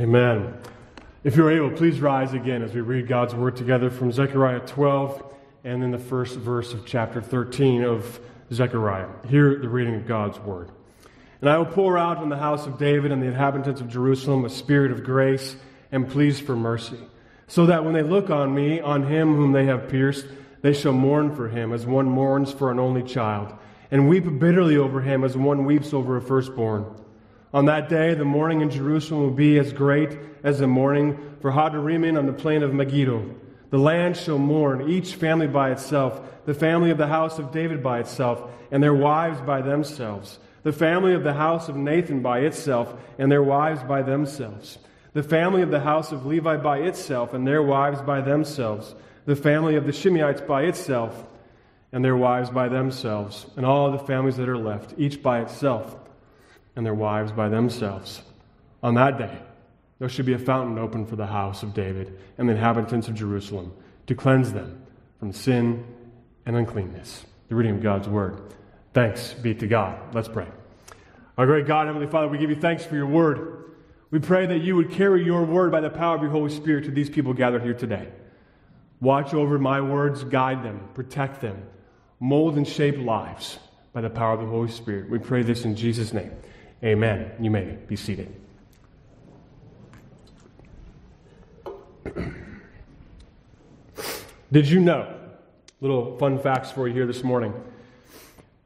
Amen. If you're able, please rise again as we read God's word together from Zechariah 12 and then the first verse of chapter 13 of Zechariah. Hear the reading of God's word. And I will pour out on the house of David and the inhabitants of Jerusalem a spirit of grace and pleas for mercy, so that when they look on me, on him whom they have pierced, they shall mourn for him as one mourns for an only child, and weep bitterly over him as one weeps over a firstborn. On that day, the mourning in Jerusalem will be as great as the mourning for Hadad-rimmon on the plain of Megiddo. The land shall mourn, each family by itself, the family of the house of David by itself, and their wives by themselves, the family of the house of Nathan by itself, and their wives by themselves, the family of the house of Levi by itself, and their wives by themselves, the family of the Shimeites by itself, and their wives by themselves, and all the families that are left, each by itself and their wives by themselves. On that day, there should be a fountain open for the house of David and the inhabitants of Jerusalem to cleanse them from sin and uncleanness. The reading of God's word. Thanks be to God. Let's pray. Our great God, Heavenly Father, we give you thanks for your word. We pray that you would carry your word by the power of your Holy Spirit to these people gathered here today. Watch over my words, guide them, protect them, mold and shape lives by the power of the Holy Spirit. We pray this in Jesus' name. Amen. You may be seated. Did you know, little fun facts for you here this morning,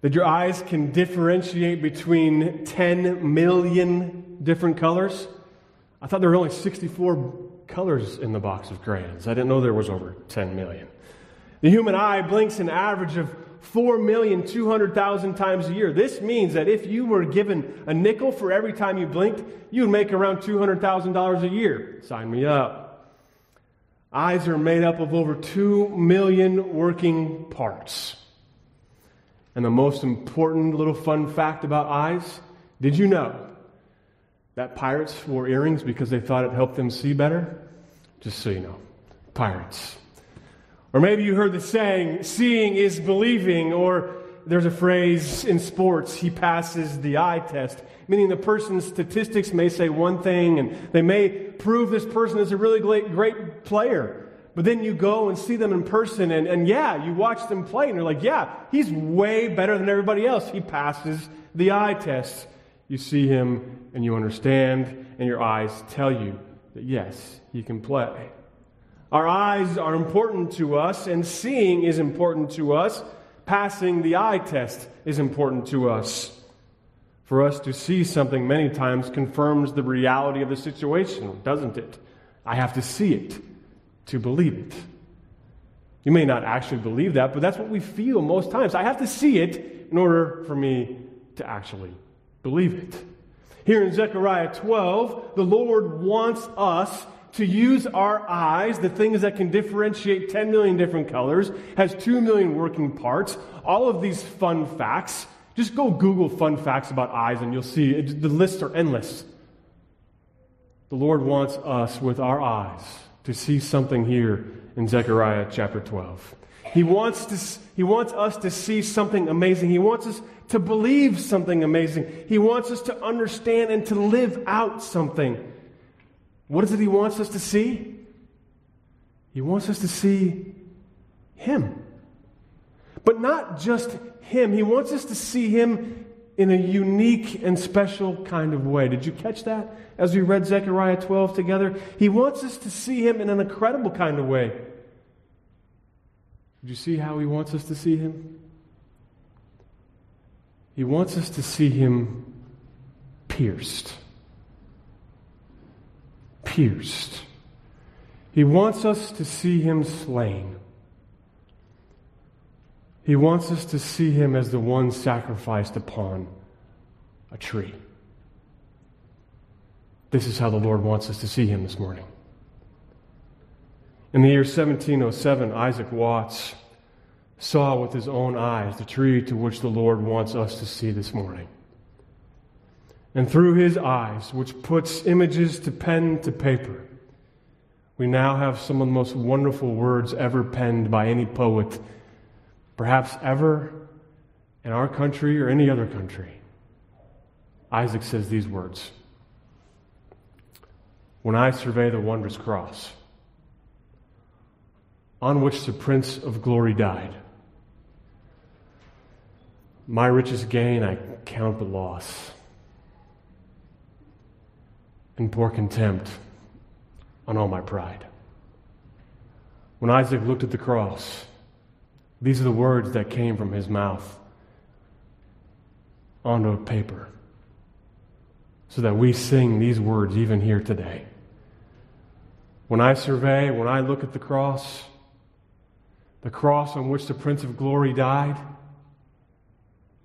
that your eyes can differentiate between 10 million different colors? I thought there were only 64 colors in the box of crayons. I didn't know there was over 10 million. The human eye blinks an average of 4,200,000 times a year. This means that if you were given a nickel for every time you blinked, you would make around $200,000 a year. Sign me up. Eyes are made up of over 2 million working parts. And the most important little fun fact about eyes did you know that pirates wore earrings because they thought it helped them see better? Just so you know, pirates. Or maybe you heard the saying, seeing is believing, or there's a phrase in sports, he passes the eye test, meaning the person's statistics may say one thing and they may prove this person is a really great, great player. But then you go and see them in person, and, and yeah, you watch them play, and you're like, yeah, he's way better than everybody else. He passes the eye test. You see him, and you understand, and your eyes tell you that yes, he can play. Our eyes are important to us, and seeing is important to us. Passing the eye test is important to us. For us to see something many times confirms the reality of the situation, doesn't it? I have to see it to believe it. You may not actually believe that, but that's what we feel most times. I have to see it in order for me to actually believe it. Here in Zechariah 12, the Lord wants us to use our eyes, the things that can differentiate 10 million different colors, has 2 million working parts, all of these fun facts. Just go Google fun facts about eyes and you'll see it, the lists are endless. The Lord wants us with our eyes to see something here in Zechariah chapter 12. He wants, to, he wants us to see something amazing. He wants us to believe something amazing. He wants us to understand and to live out something what is it he wants us to see? He wants us to see him. But not just him, he wants us to see him in a unique and special kind of way. Did you catch that as we read Zechariah 12 together? He wants us to see him in an incredible kind of way. Did you see how he wants us to see him? He wants us to see him pierced pierced. He wants us to see him slain. He wants us to see him as the one sacrificed upon a tree. This is how the Lord wants us to see him this morning. In the year 1707, Isaac Watts saw with his own eyes the tree to which the Lord wants us to see this morning. And through his eyes, which puts images to pen to paper, we now have some of the most wonderful words ever penned by any poet, perhaps ever in our country or any other country. Isaac says these words when I survey the wondrous cross on which the Prince of Glory died. My richest gain I count the loss, and pour contempt on all my pride. When Isaac looked at the cross, these are the words that came from his mouth onto a paper so that we sing these words even here today. When I survey, when I look at the cross, the cross on which the Prince of Glory died,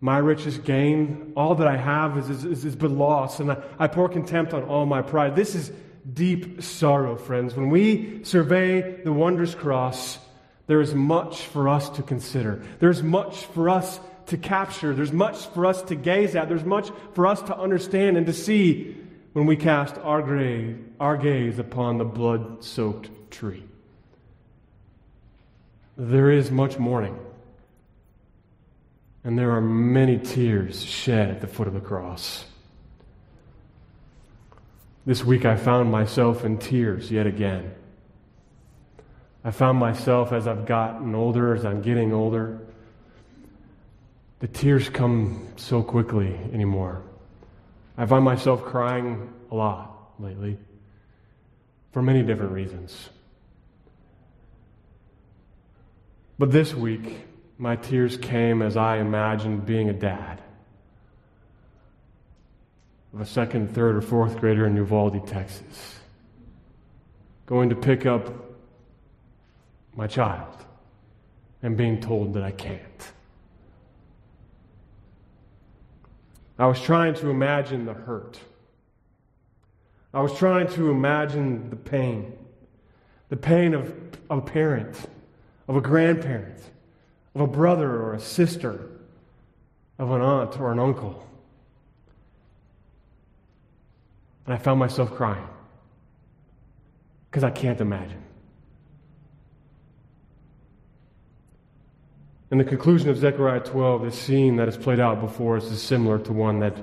my richest gain, all that I have is, is, is but loss, and I, I pour contempt on all my pride. This is deep sorrow, friends. When we survey the wondrous cross, there is much for us to consider. There's much for us to capture. There's much for us to gaze at. There's much for us to understand and to see when we cast our, grave, our gaze upon the blood soaked tree. There is much mourning, and there are many tears shed at the foot of the cross. This week I found myself in tears yet again. I found myself as I've gotten older, as I'm getting older, the tears come so quickly anymore. I find myself crying a lot lately for many different reasons. But this week, my tears came as I imagined being a dad of a second, third, or fourth grader in Uvalde, Texas, going to pick up my child and being told that I can't. I was trying to imagine the hurt. I was trying to imagine the pain. The pain of, of a parent, of a grandparent, of a brother or a sister, of an aunt or an uncle. And I found myself crying because I can't imagine. In the conclusion of Zechariah 12, this scene that is played out before us, is similar to one that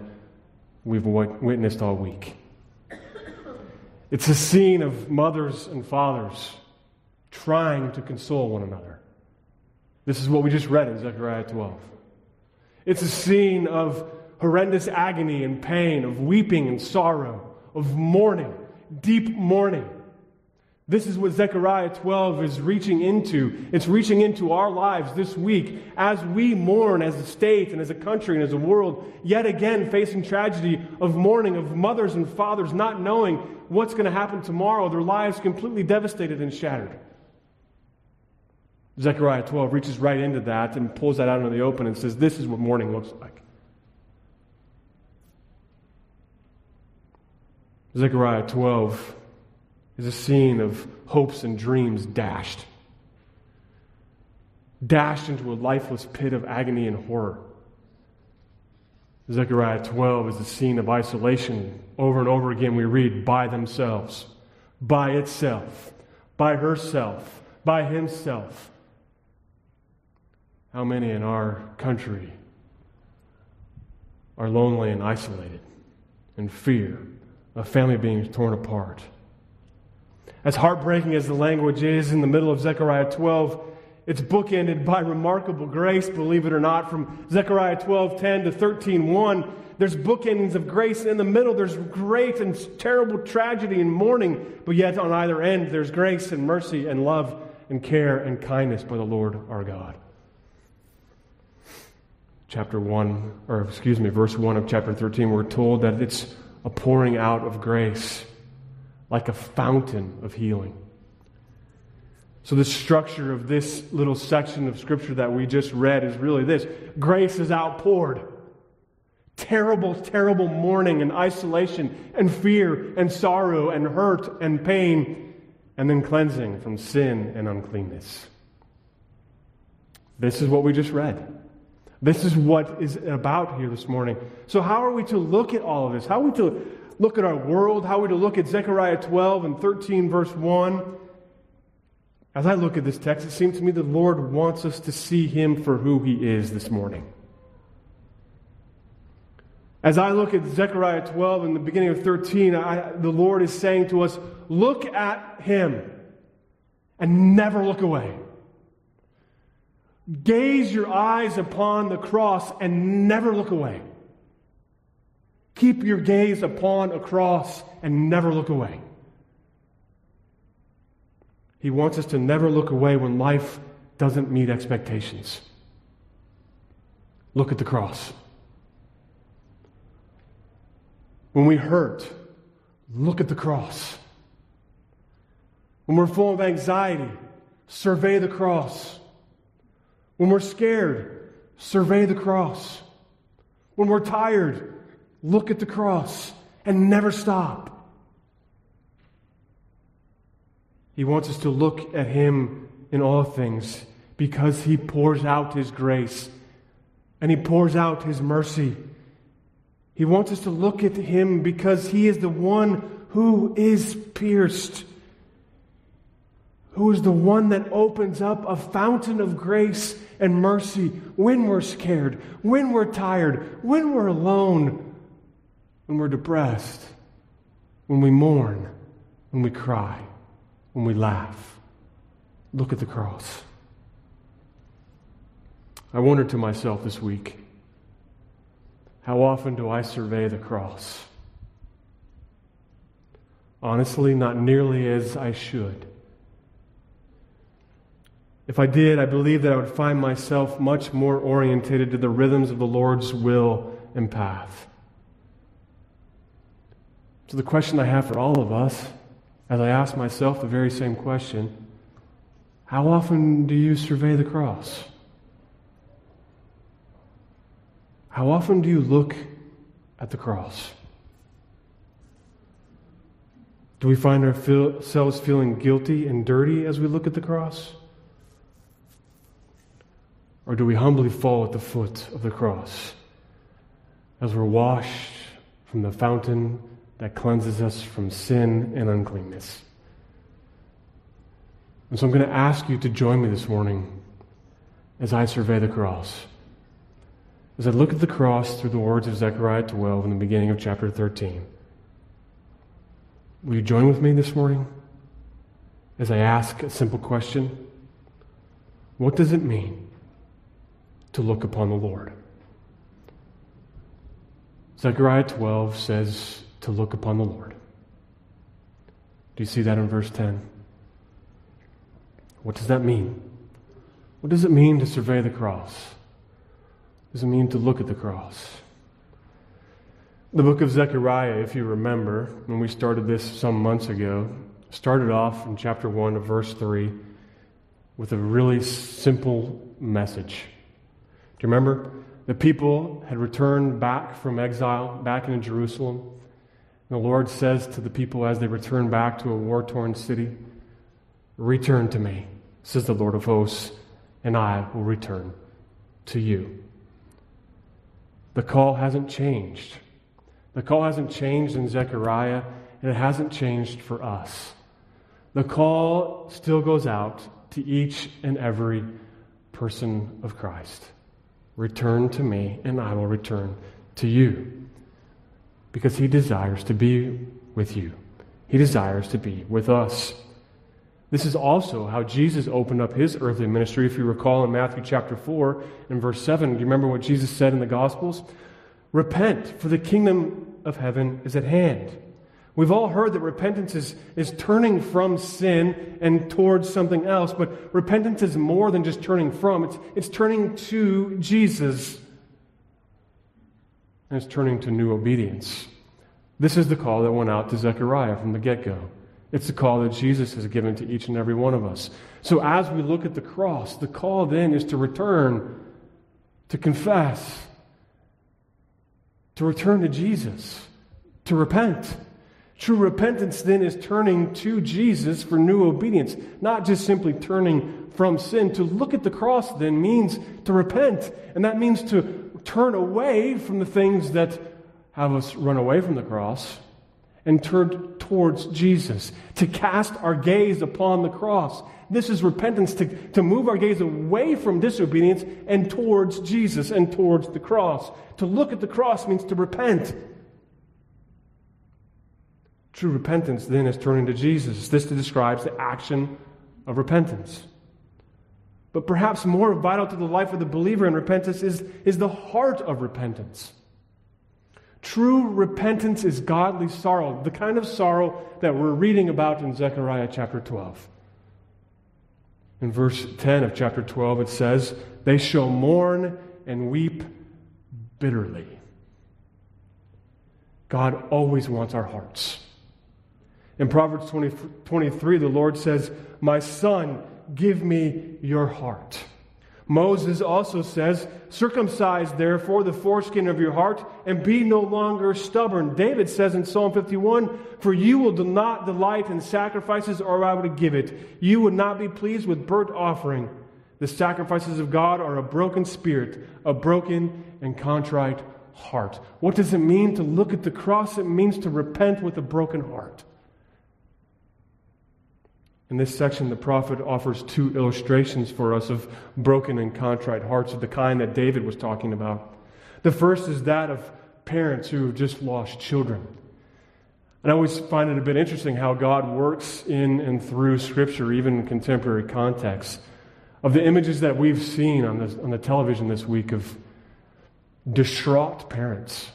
we've witnessed all week. It's a scene of mothers and fathers trying to console one another. This is what we just read in Zechariah 12. It's a scene of horrendous agony and pain, of weeping and sorrow, of mourning, deep mourning. This is what Zechariah 12 is reaching into. It's reaching into our lives this week as we mourn as a state and as a country and as a world, yet again facing tragedy of mourning of mothers and fathers not knowing what's going to happen tomorrow, their lives completely devastated and shattered. Zechariah 12 reaches right into that and pulls that out into the open and says, This is what mourning looks like. Zechariah 12 is a scene of hopes and dreams dashed. Dashed into a lifeless pit of agony and horror. Zechariah 12 is a scene of isolation. Over and over again, we read by themselves, by itself, by herself, by himself. How many in our country are lonely and isolated in fear of family being torn apart? As heartbreaking as the language is in the middle of Zechariah 12, it's bookended by remarkable grace, believe it or not, from Zechariah 12, 10 to 13, 1. There's bookendings of grace. In the middle, there's great and terrible tragedy and mourning, but yet on either end, there's grace and mercy and love and care and kindness by the Lord our God. Chapter 1, or excuse me, verse 1 of chapter 13, we're told that it's a pouring out of grace like a fountain of healing. So, the structure of this little section of Scripture that we just read is really this grace is outpoured. Terrible, terrible mourning and isolation and fear and sorrow and hurt and pain, and then cleansing from sin and uncleanness. This is what we just read. This is what is about here this morning. So, how are we to look at all of this? How are we to look at our world, how are we to look at Zechariah 12 and 13, verse 1. As I look at this text, it seems to me the Lord wants us to see him for who he is this morning. As I look at Zechariah 12 and the beginning of 13, I, the Lord is saying to us, look at him and never look away. Gaze your eyes upon the cross and never look away. Keep your gaze upon a cross and never look away. He wants us to never look away when life doesn't meet expectations. Look at the cross. When we hurt, look at the cross. When we're full of anxiety, survey the cross. When we're scared, survey the cross. When we're tired, look at the cross and never stop. He wants us to look at Him in all things because He pours out His grace and He pours out His mercy he wants us to look at him because he is the one who is pierced, who is the one that opens up a fountain of grace and mercy when we're scared, when we're tired, when we're alone, when we're depressed, when we mourn, when we cry, when we laugh. Look at the cross. I wondered to myself this week how often do I survey the cross? Honestly, not nearly as I should. If I did, I believe that I would find myself much more orientated to the rhythms of the Lord's will and path. So, the question I have for all of us, as I ask myself the very same question how often do you survey the cross? How often do you look at the cross? Do we find ourselves feeling guilty and dirty as we look at the cross? Or do we humbly fall at the foot of the cross as we're washed from the fountain that cleanses us from sin and uncleanness? And so I'm going to ask you to join me this morning as I survey the cross. As I look at the cross through the words of Zechariah 12 in the beginning of chapter 13, will you join with me this morning as I ask a simple question? What does it mean to look upon the Lord? Zechariah 12 says to look upon the Lord. Do you see that in verse 10? What does that mean? What does it mean to survey the cross? does it mean to look at the cross? The book of Zechariah, if you remember, when we started this some months ago, started off in chapter 1 of verse 3 with a really simple message. Do you remember? The people had returned back from exile, back into Jerusalem. And the Lord says to the people as they return back to a war torn city, Return to me, says the Lord of hosts, and I will return to you. The call hasn't changed. The call hasn't changed in Zechariah, and it hasn't changed for us. The call still goes out to each and every person of Christ. Return to me, and I will return to you. Because he desires to be with you, he desires to be with us. This is also how Jesus opened up his earthly ministry. If you recall in Matthew chapter 4 and verse 7, do you remember what Jesus said in the Gospels? Repent, for the kingdom of heaven is at hand. We've all heard that repentance is, is turning from sin and towards something else, but repentance is more than just turning from, it's, it's turning to Jesus. And it's turning to new obedience. This is the call that went out to Zechariah from the get go. It's the call that Jesus has given to each and every one of us. So as we look at the cross, the call then is to return, to confess, to return to Jesus, to repent. True repentance then is turning to Jesus for new obedience, not just simply turning from sin. To look at the cross then means to repent, and that means to turn away from the things that have us run away from the cross and turn towards Jesus, to cast our gaze upon the cross. This is repentance, to, to move our gaze away from disobedience and towards Jesus and towards the cross. To look at the cross means to repent. True repentance then is turning to Jesus. This describes the action of repentance. But perhaps more vital to the life of the believer in repentance is, is the heart of repentance. True repentance is godly sorrow, the kind of sorrow that we're reading about in Zechariah chapter 12. In verse 10 of chapter 12, it says, They shall mourn and weep bitterly. God always wants our hearts. In Proverbs 20, 23, the Lord says, My son, give me your heart. Moses also says, Circumcise therefore the foreskin of your heart and be no longer stubborn. David says in Psalm 51, For you will not delight in sacrifices, or I would give it. You would not be pleased with burnt offering. The sacrifices of God are a broken spirit, a broken and contrite heart. What does it mean to look at the cross? It means to repent with a broken heart. In this section, the prophet offers two illustrations for us of broken and contrite hearts of the kind that David was talking about. The first is that of parents who have just lost children. And I always find it a bit interesting how God works in and through Scripture, even in contemporary contexts, of the images that we've seen on, the on the television this week of distraught parents,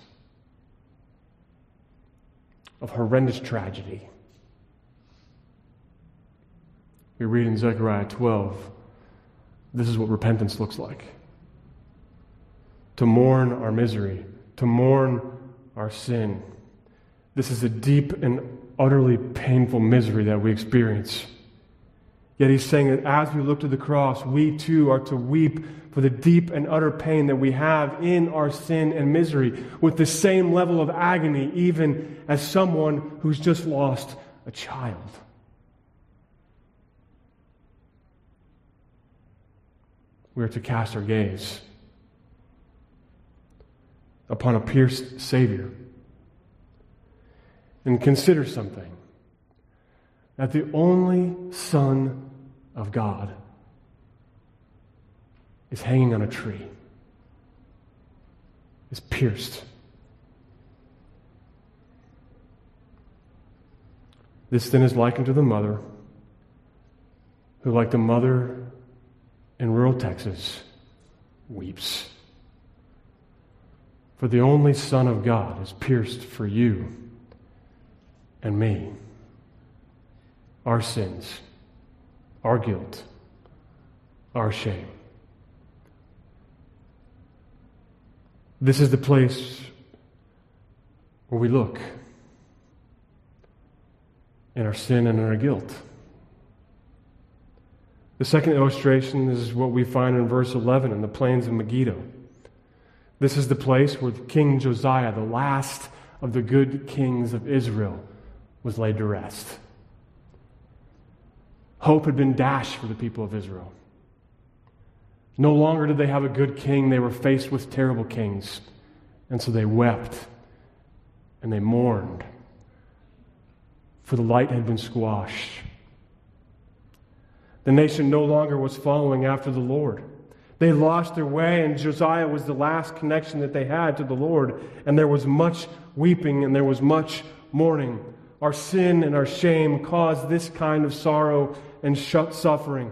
of horrendous tragedy We read in Zechariah 12 this is what repentance looks like to mourn our misery, to mourn our sin. This is a deep and utterly painful misery that we experience. Yet he's saying that as we look to the cross, we too are to weep for the deep and utter pain that we have in our sin and misery with the same level of agony, even as someone who's just lost a child. We are to cast our gaze upon a pierced Savior and consider something that the only Son of God is hanging on a tree, is pierced. This then is likened to the mother who, like the mother in rural Texas weeps. For the only Son of God is pierced for you and me, our sins, our guilt, our shame. This is the place where we look in our sin and in our guilt. The second illustration is what we find in verse 11 in the plains of Megiddo. This is the place where King Josiah, the last of the good kings of Israel, was laid to rest. Hope had been dashed for the people of Israel. No longer did they have a good king, they were faced with terrible kings. And so they wept and they mourned, for the light had been squashed. The nation no longer was following after the Lord. They lost their way, and Josiah was the last connection that they had to the Lord. And there was much weeping and there was much mourning. Our sin and our shame caused this kind of sorrow and suffering.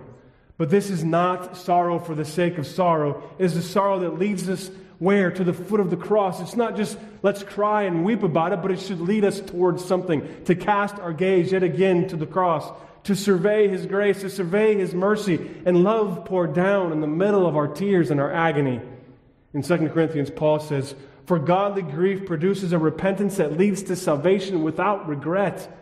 But this is not sorrow for the sake of sorrow. It is a sorrow that leads us where? To the foot of the cross. It's not just let's cry and weep about it, but it should lead us towards something, to cast our gaze yet again to the cross, to survey His grace, to survey His mercy, and love poured down in the middle of our tears and our agony. In 2 Corinthians, Paul says, For godly grief produces a repentance that leads to salvation without regret.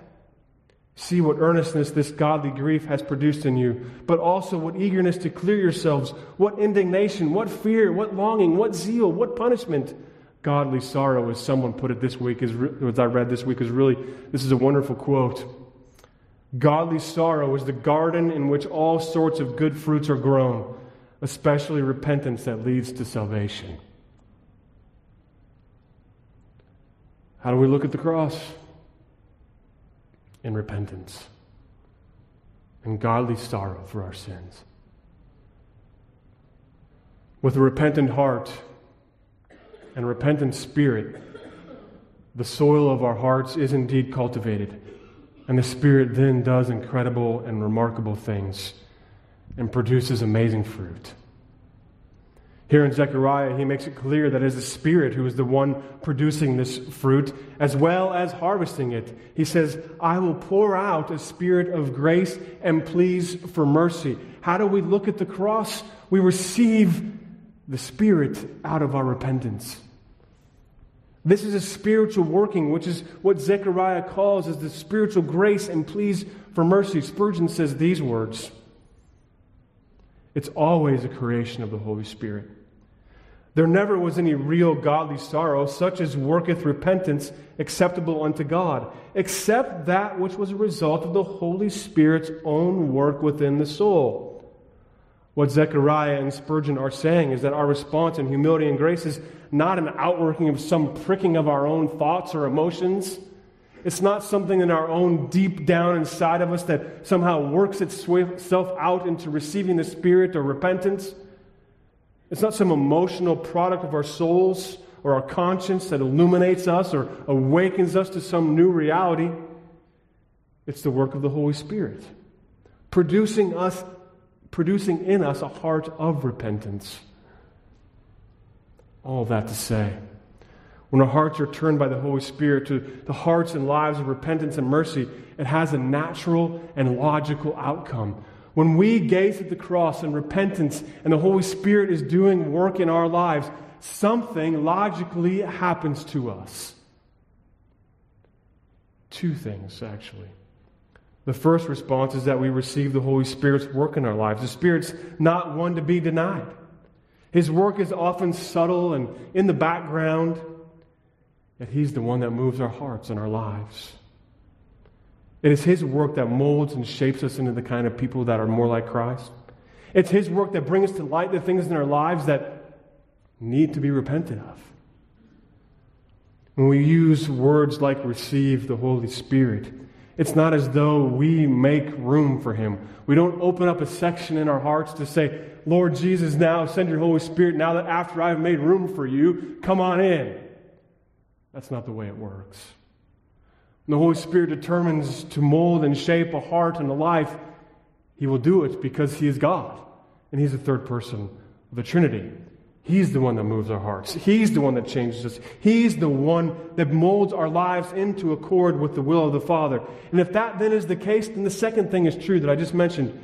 See what earnestness this godly grief has produced in you, but also what eagerness to clear yourselves, what indignation, what fear, what longing, what zeal, what punishment. Godly sorrow, as someone put it this week, as I read this week, is really, this is a wonderful quote. Godly sorrow is the garden in which all sorts of good fruits are grown, especially repentance that leads to salvation. How do we look at the cross? in repentance and godly sorrow for our sins. With a repentant heart and repentant spirit, the soil of our hearts is indeed cultivated, and the Spirit then does incredible and remarkable things and produces amazing fruit. Here in Zechariah, he makes it clear that it is the Spirit who is the one producing this fruit as well as harvesting it. He says, I will pour out a spirit of grace and pleas for mercy. How do we look at the cross? We receive the Spirit out of our repentance. This is a spiritual working, which is what Zechariah calls as the spiritual grace and pleas for mercy. Spurgeon says these words It's always a creation of the Holy Spirit. There never was any real godly sorrow, such as worketh repentance acceptable unto God, except that which was a result of the Holy Spirit's own work within the soul. What Zechariah and Spurgeon are saying is that our response in humility and grace is not an outworking of some pricking of our own thoughts or emotions. It's not something in our own deep down inside of us that somehow works itself out into receiving the Spirit or repentance. It's not some emotional product of our souls or our conscience that illuminates us or awakens us to some new reality. It's the work of the Holy Spirit, producing us producing in us a heart of repentance. All that to say, when our hearts are turned by the Holy Spirit to the hearts and lives of repentance and mercy, it has a natural and logical outcome. When we gaze at the cross and repentance and the Holy Spirit is doing work in our lives, something logically happens to us. Two things, actually. The first response is that we receive the Holy Spirit's work in our lives. The Spirit's not one to be denied. His work is often subtle and in the background, yet He's the one that moves our hearts and our lives. It is His work that molds and shapes us into the kind of people that are more like Christ. It's His work that brings to light the things in our lives that need to be repented of. When we use words like receive the Holy Spirit, it's not as though we make room for him. We don't open up a section in our hearts to say, Lord Jesus, now send your Holy Spirit now that after I've made room for you, come on in. That's not the way it works. When the Holy Spirit determines to mold and shape a heart and a life, he will do it because he is God and he's the third person of the Trinity. He's the one that moves our hearts. He's the one that changes us. He's the one that molds our lives into accord with the will of the Father. And if that then is the case, then the second thing is true that I just mentioned.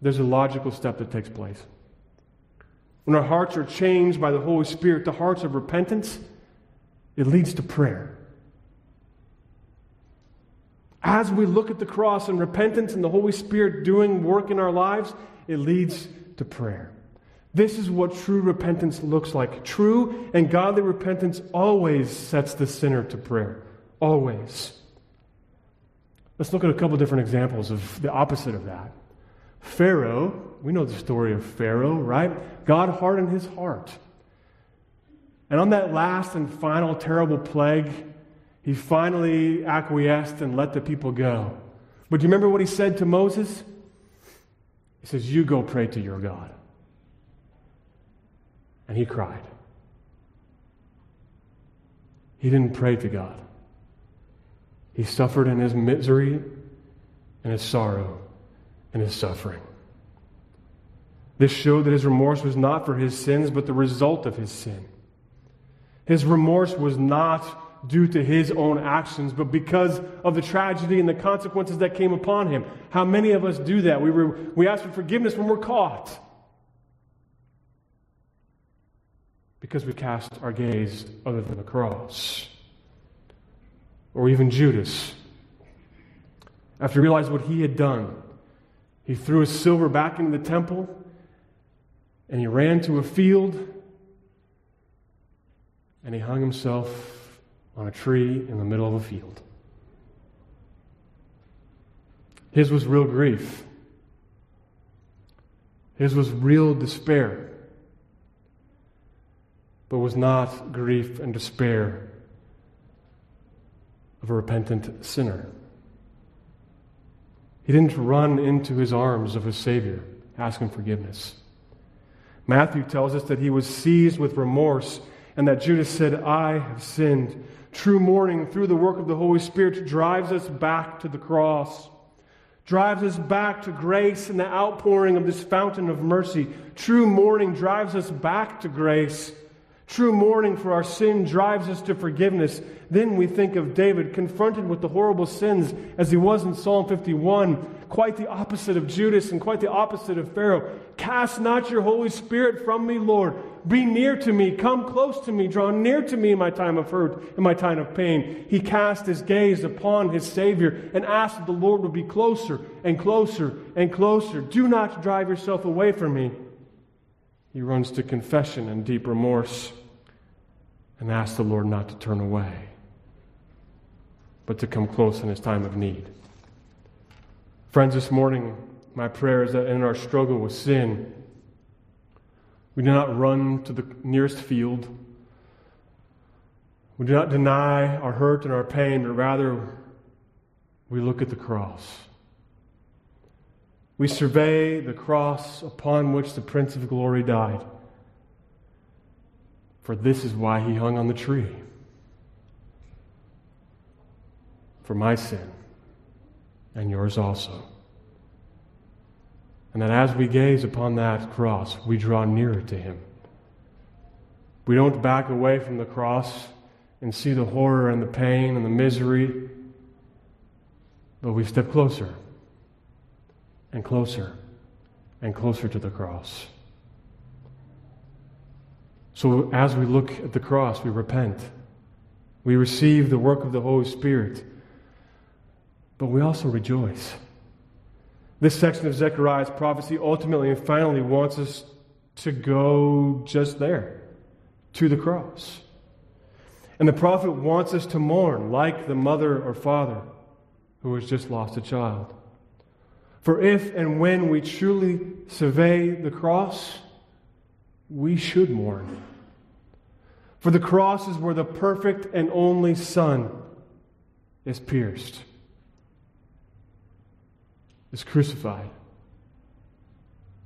There's a logical step that takes place. When our hearts are changed by the Holy Spirit to hearts of repentance, it leads to prayer. As we look at the cross and repentance and the Holy Spirit doing work in our lives, it leads to prayer. This is what true repentance looks like. True and godly repentance always sets the sinner to prayer. Always. Let's look at a couple different examples of the opposite of that. Pharaoh, we know the story of Pharaoh, right? God hardened his heart. And on that last and final terrible plague, he finally acquiesced and let the people go. But do you remember what he said to Moses? He says, You go pray to your God and he cried. He didn't pray to God. He suffered in his misery and his sorrow and his suffering. This showed that his remorse was not for his sins, but the result of his sin. His remorse was not due to his own actions, but because of the tragedy and the consequences that came upon him. How many of us do that? We, were, we ask for forgiveness when we're caught. Because we cast our gaze other than the cross. Or even Judas. After he realized what he had done, he threw his silver back into the temple and he ran to a field and he hung himself on a tree in the middle of a field. His was real grief. His was real despair but was not grief and despair of a repentant sinner. He didn't run into his arms of his Savior, asking forgiveness. Matthew tells us that he was seized with remorse and that Judas said, I have sinned. True mourning through the work of the Holy Spirit drives us back to the cross, drives us back to grace and the outpouring of this fountain of mercy. True mourning drives us back to grace. True mourning for our sin drives us to forgiveness. Then we think of David confronted with the horrible sins as he was in Psalm 51, quite the opposite of Judas and quite the opposite of Pharaoh. Cast not your Holy Spirit from me, Lord. Be near to me. Come close to me. Draw near to me in my time of hurt, in my time of pain. He cast his gaze upon his Savior and asked that the Lord would be closer and closer and closer. Do not drive yourself away from me. He runs to confession and deep remorse and asks the Lord not to turn away but to come close in his time of need. Friends, this morning, my prayer is that in our struggle with sin, we do not run to the nearest field. We do not deny our hurt and our pain, but rather we look at the cross. We survey the cross upon which the Prince of Glory died. For this is why he hung on the tree. for my sin and yours also. And that as we gaze upon that cross, we draw nearer to Him. We don't back away from the cross and see the horror and the pain and the misery, but we step closer and closer and closer to the cross. So as we look at the cross, we repent. We receive the work of the Holy Spirit but we also rejoice. This section of Zechariah's prophecy ultimately and finally wants us to go just there, to the cross. And the prophet wants us to mourn like the mother or father who has just lost a child. For if and when we truly survey the cross, we should mourn. For the cross is where the perfect and only Son is pierced is crucified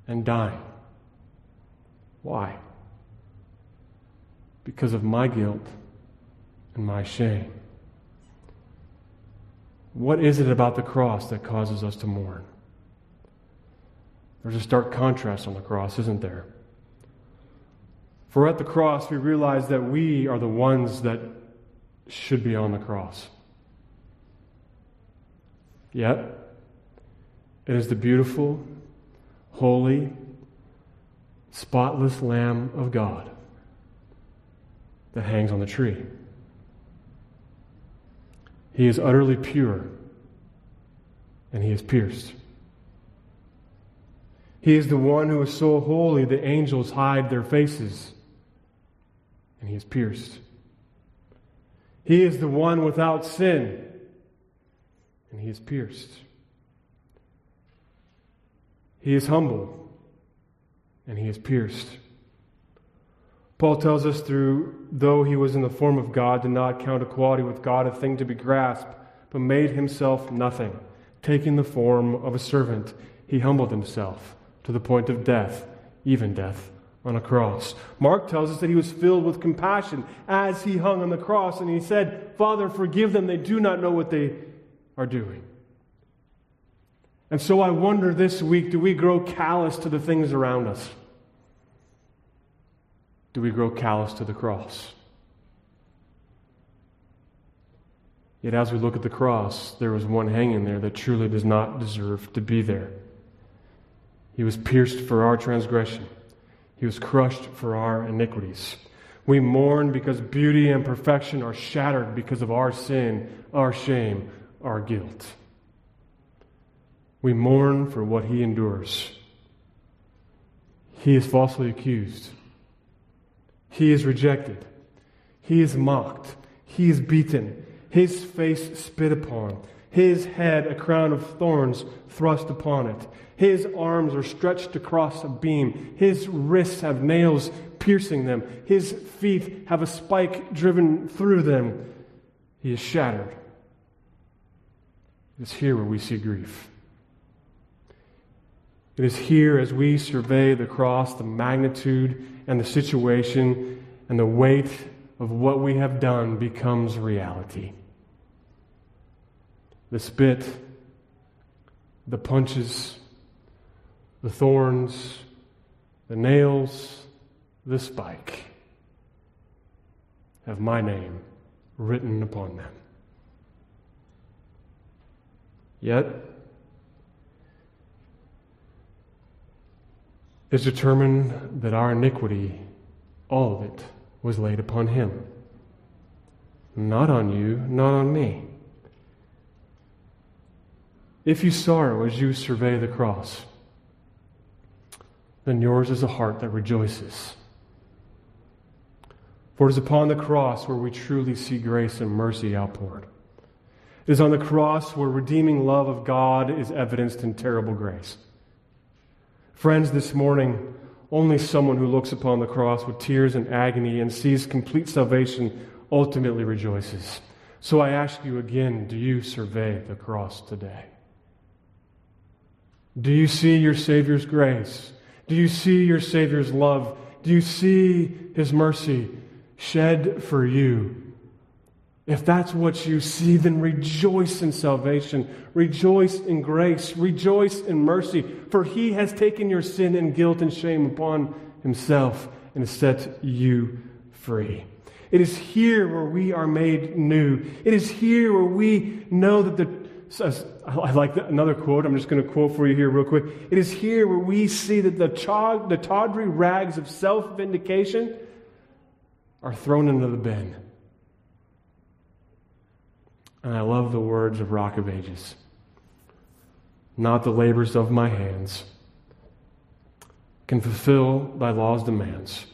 and dying. Why? Because of my guilt and my shame. What is it about the cross that causes us to mourn? There's a stark contrast on the cross, isn't there? For at the cross, we realize that we are the ones that should be on the cross. Yet, it is the beautiful, holy, spotless Lamb of God that hangs on the tree. He is utterly pure, and he is pierced. He is the one who is so holy the angels hide their faces, and he is pierced. He is the one without sin, and he is pierced. He is humble and he is pierced. Paul tells us through, though he was in the form of God, did not count equality with God a thing to be grasped, but made himself nothing. Taking the form of a servant, he humbled himself to the point of death, even death on a cross. Mark tells us that he was filled with compassion as he hung on the cross, and he said, Father, forgive them, they do not know what they are doing. And so I wonder this week do we grow callous to the things around us? Do we grow callous to the cross? Yet as we look at the cross, there was one hanging there that truly does not deserve to be there. He was pierced for our transgression, he was crushed for our iniquities. We mourn because beauty and perfection are shattered because of our sin, our shame, our guilt. We mourn for what he endures. He is falsely accused. He is rejected. He is mocked. He is beaten. His face spit upon. His head a crown of thorns thrust upon it. His arms are stretched across a beam. His wrists have nails piercing them. His feet have a spike driven through them. He is shattered. It is here where we see grief. It is here as we survey the cross, the magnitude and the situation and the weight of what we have done becomes reality. The spit, the punches, the thorns, the nails, the spike have my name written upon them. Yet, it's determined that our iniquity, all of it, was laid upon him. Not on you, not on me. If you sorrow as you survey the cross, then yours is a heart that rejoices. For it is upon the cross where we truly see grace and mercy outpoured. It is on the cross where redeeming love of God is evidenced in terrible grace. Friends, this morning, only someone who looks upon the cross with tears and agony and sees complete salvation ultimately rejoices. So I ask you again do you survey the cross today? Do you see your Savior's grace? Do you see your Savior's love? Do you see His mercy shed for you if that's what you see, then rejoice in salvation, rejoice in grace, rejoice in mercy, for he has taken your sin and guilt and shame upon himself and has set you free. It is here where we are made new. It is here where we know that the I like another quote. I'm just going to quote for you here real quick. It is here where we see that the, the tawdry rags of self vindication are thrown into the bin and I love the words of Rock of Ages. Not the labors of my hands can fulfill thy law's demands.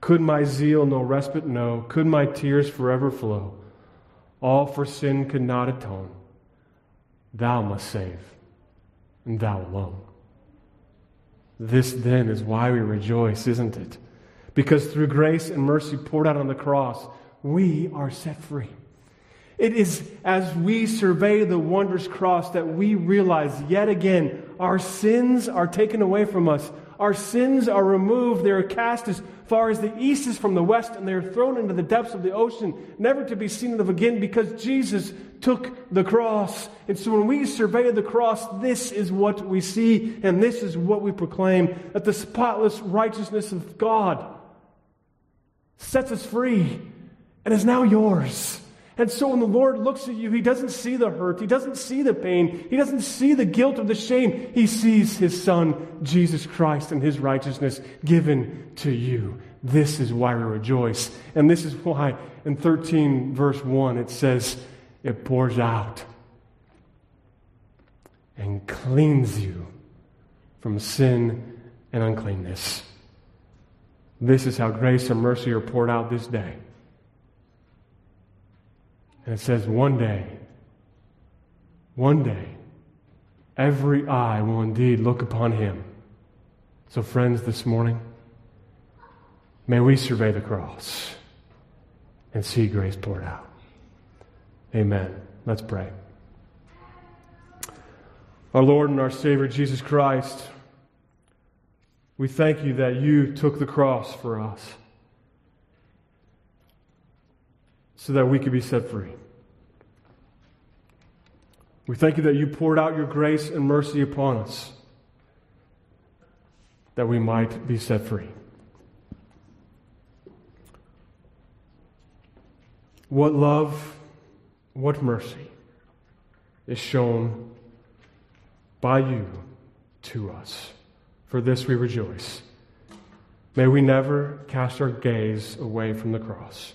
Could my zeal no respite know? Could my tears forever flow? All for sin could not atone. Thou must save, and thou alone. This then is why we rejoice, isn't it? Because through grace and mercy poured out on the cross, we are set free. It is as we survey the wondrous cross that we realize yet again our sins are taken away from us. Our sins are removed. They are cast as far as the east is from the west, and they are thrown into the depths of the ocean, never to be seen of again because Jesus took the cross. And so when we survey the cross, this is what we see, and this is what we proclaim that the spotless righteousness of God sets us free and is now yours. And so when the Lord looks at you, He doesn't see the hurt, He doesn't see the pain, He doesn't see the guilt or the shame. He sees His Son, Jesus Christ, and His righteousness given to you. This is why we rejoice. And this is why in 13, verse 1, it says, It pours out and cleans you from sin and uncleanness. This is how grace and mercy are poured out this day. And it says, one day, one day, every eye will indeed look upon him. So, friends, this morning, may we survey the cross and see grace poured out. Amen. Let's pray. Our Lord and our Savior, Jesus Christ, we thank you that you took the cross for us. So that we could be set free. We thank you that you poured out your grace and mercy upon us that we might be set free. What love, what mercy is shown by you to us. For this we rejoice. May we never cast our gaze away from the cross.